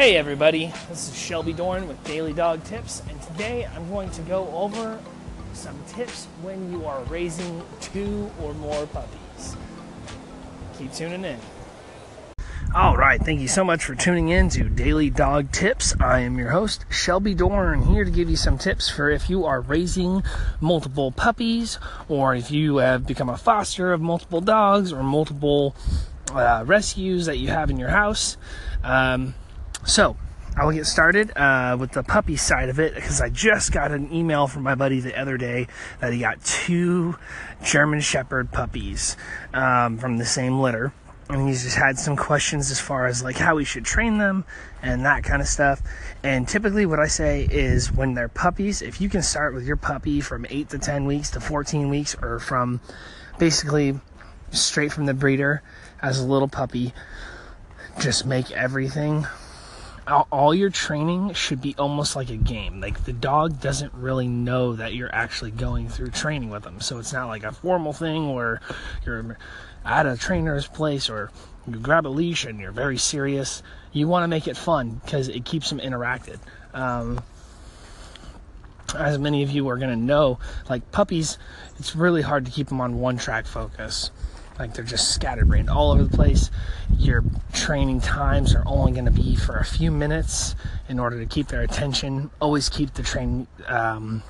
Hey everybody, this is Shelby Dorn with Daily Dog Tips, and today I'm going to go over some tips when you are raising two or more puppies. Keep tuning in. All right, thank you so much for tuning in to Daily Dog Tips. I am your host, Shelby Dorn, here to give you some tips for if you are raising multiple puppies, or if you have become a foster of multiple dogs, or multiple uh, rescues that you have in your house. Um, so, I will get started uh, with the puppy side of it because I just got an email from my buddy the other day that he got two German Shepherd puppies um, from the same litter. And he's just had some questions as far as like how we should train them and that kind of stuff. And typically, what I say is when they're puppies, if you can start with your puppy from 8 to 10 weeks to 14 weeks, or from basically straight from the breeder as a little puppy, just make everything all your training should be almost like a game. Like the dog doesn't really know that you're actually going through training with them. So it's not like a formal thing where you're at a trainer's place or you grab a leash and you're very serious. You want to make it fun because it keeps them interacted. Um, as many of you are going to know, like puppies, it's really hard to keep them on one track focus. Like they're just scattered scatterbrained all over the place. Your training times are only going to be for a few minutes in order to keep their attention. Always keep the train um,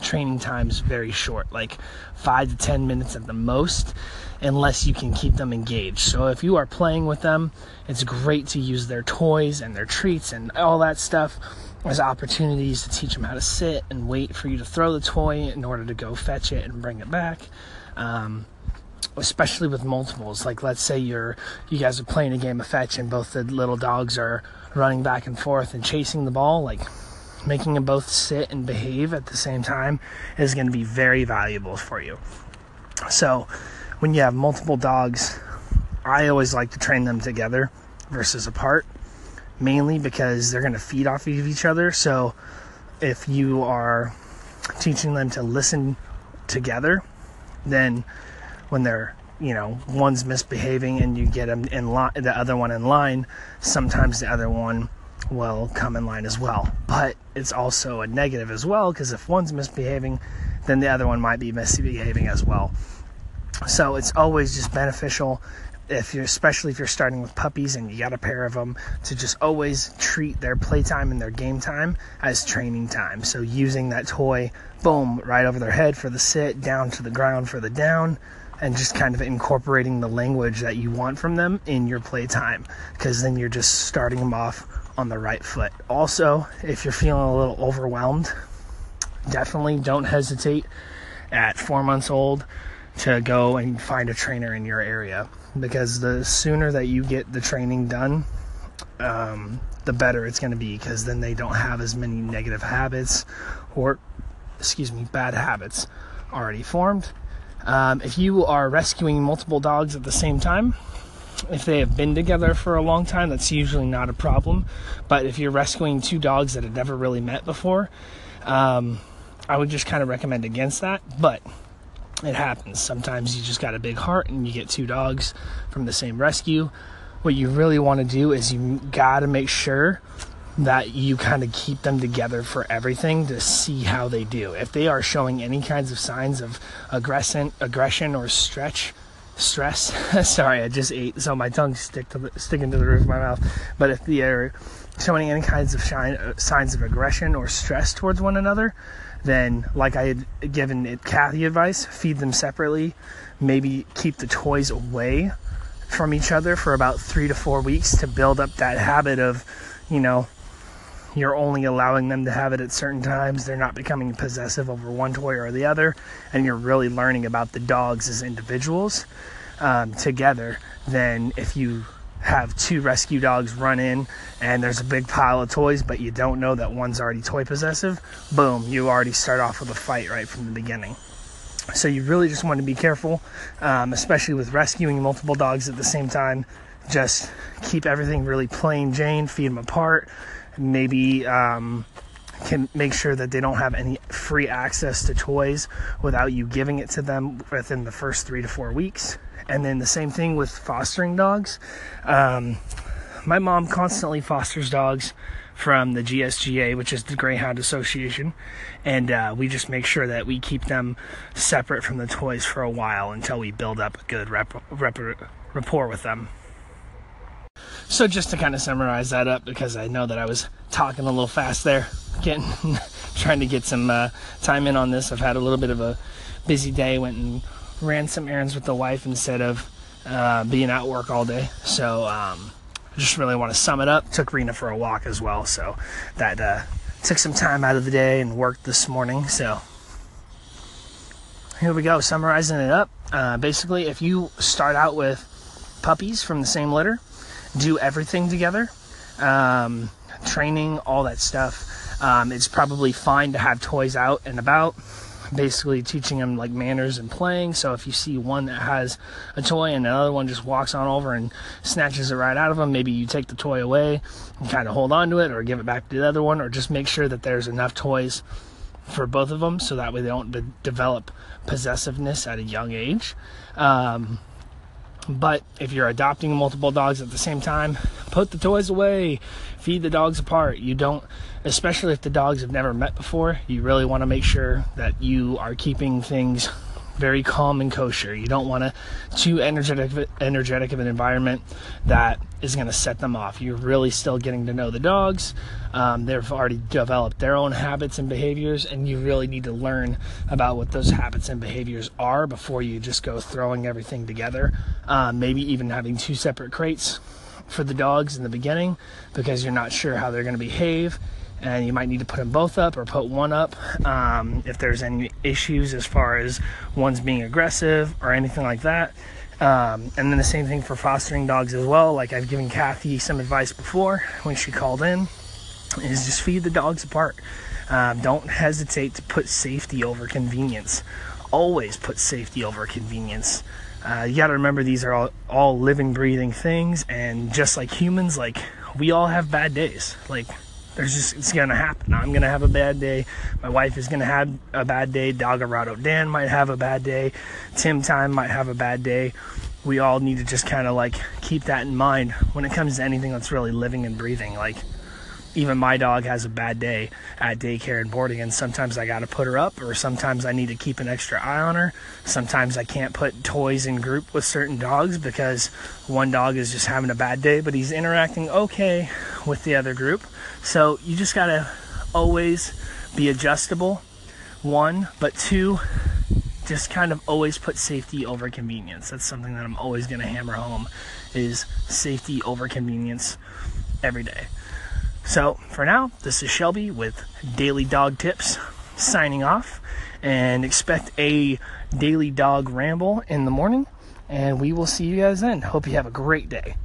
training times very short, like five to ten minutes at the most, unless you can keep them engaged. So if you are playing with them, it's great to use their toys and their treats and all that stuff as opportunities to teach them how to sit and wait for you to throw the toy in order to go fetch it and bring it back. Um, especially with multiples. Like let's say you're you guys are playing a game of fetch and both the little dogs are running back and forth and chasing the ball, like making them both sit and behave at the same time is going to be very valuable for you. So, when you have multiple dogs, I always like to train them together versus apart, mainly because they're going to feed off of each other. So, if you are teaching them to listen together, then when they're you know one's misbehaving and you get them in line the other one in line sometimes the other one will come in line as well. But it's also a negative as well because if one's misbehaving then the other one might be misbehaving as well. So it's always just beneficial if you're especially if you're starting with puppies and you got a pair of them to just always treat their playtime and their game time as training time. So using that toy boom right over their head for the sit down to the ground for the down and just kind of incorporating the language that you want from them in your playtime because then you're just starting them off on the right foot. Also, if you're feeling a little overwhelmed, definitely don't hesitate at four months old to go and find a trainer in your area because the sooner that you get the training done, um, the better it's going to be because then they don't have as many negative habits or, excuse me, bad habits already formed um, if you are rescuing multiple dogs at the same time, if they have been together for a long time, that's usually not a problem. But if you're rescuing two dogs that have never really met before, um, I would just kind of recommend against that. But it happens. Sometimes you just got a big heart and you get two dogs from the same rescue. What you really want to do is you got to make sure that you kind of keep them together for everything to see how they do. If they are showing any kinds of signs of aggression, aggression or stretch, stress. Sorry, I just ate, so my tongue stick to the, sticking to the roof of my mouth. But if they are showing any kinds of shine, uh, signs of aggression or stress towards one another, then like I had given it Kathy advice, feed them separately. Maybe keep the toys away from each other for about three to four weeks to build up that habit of, you know, you're only allowing them to have it at certain times. They're not becoming possessive over one toy or the other, and you're really learning about the dogs as individuals um, together. Than if you have two rescue dogs run in and there's a big pile of toys, but you don't know that one's already toy possessive. Boom, you already start off with a fight right from the beginning. So you really just want to be careful, um, especially with rescuing multiple dogs at the same time. Just keep everything really plain Jane, feed them apart maybe um, can make sure that they don't have any free access to toys without you giving it to them within the first three to four weeks. And then the same thing with fostering dogs. Um, my mom constantly fosters dogs from the GSGA, which is the Greyhound Association, and uh, we just make sure that we keep them separate from the toys for a while until we build up a good rep- rep- rapport with them. So just to kind of summarize that up, because I know that I was talking a little fast there, getting trying to get some uh, time in on this. I've had a little bit of a busy day. Went and ran some errands with the wife instead of uh, being at work all day. So um, I just really want to sum it up. Took Rena for a walk as well, so that uh, took some time out of the day and worked this morning. So here we go, summarizing it up. Uh, basically, if you start out with puppies from the same litter, do everything together, um, training, all that stuff. Um, it's probably fine to have toys out and about basically teaching them like manners and playing. So if you see one that has a toy and another one just walks on over and snatches it right out of them, maybe you take the toy away and kind of hold on to it or give it back to the other one or just make sure that there's enough toys for both of them so that way they don't de- develop possessiveness at a young age. Um, but if you're adopting multiple dogs at the same time, put the toys away, feed the dogs apart. You don't, especially if the dogs have never met before, you really want to make sure that you are keeping things very calm and kosher. You don't want to too energetic energetic of an environment that is going to set them off. You're really still getting to know the dogs. Um, they've already developed their own habits and behaviors, and you really need to learn about what those habits and behaviors are before you just go throwing everything together. Um, maybe even having two separate crates for the dogs in the beginning because you're not sure how they're going to behave and you might need to put them both up or put one up um, if there's any issues as far as one's being aggressive or anything like that. Um, and then the same thing for fostering dogs as well. Like I've given Kathy some advice before when she called in, is just feed the dogs apart. Um, don't hesitate to put safety over convenience. Always put safety over convenience. Uh, you got to remember these are all, all living, breathing things, and just like humans, like we all have bad days. Like there's just it's gonna happen. I'm gonna have a bad day. My wife is gonna have a bad day. Doggerado Dan might have a bad day. Tim Time might have a bad day. We all need to just kind of like keep that in mind when it comes to anything that's really living and breathing. Like even my dog has a bad day at daycare and boarding and sometimes i got to put her up or sometimes i need to keep an extra eye on her sometimes i can't put toys in group with certain dogs because one dog is just having a bad day but he's interacting okay with the other group so you just got to always be adjustable one but two just kind of always put safety over convenience that's something that i'm always to hammer home is safety over convenience every day so for now, this is Shelby with Daily Dog Tips signing off and expect a daily dog ramble in the morning. And we will see you guys then. Hope you have a great day.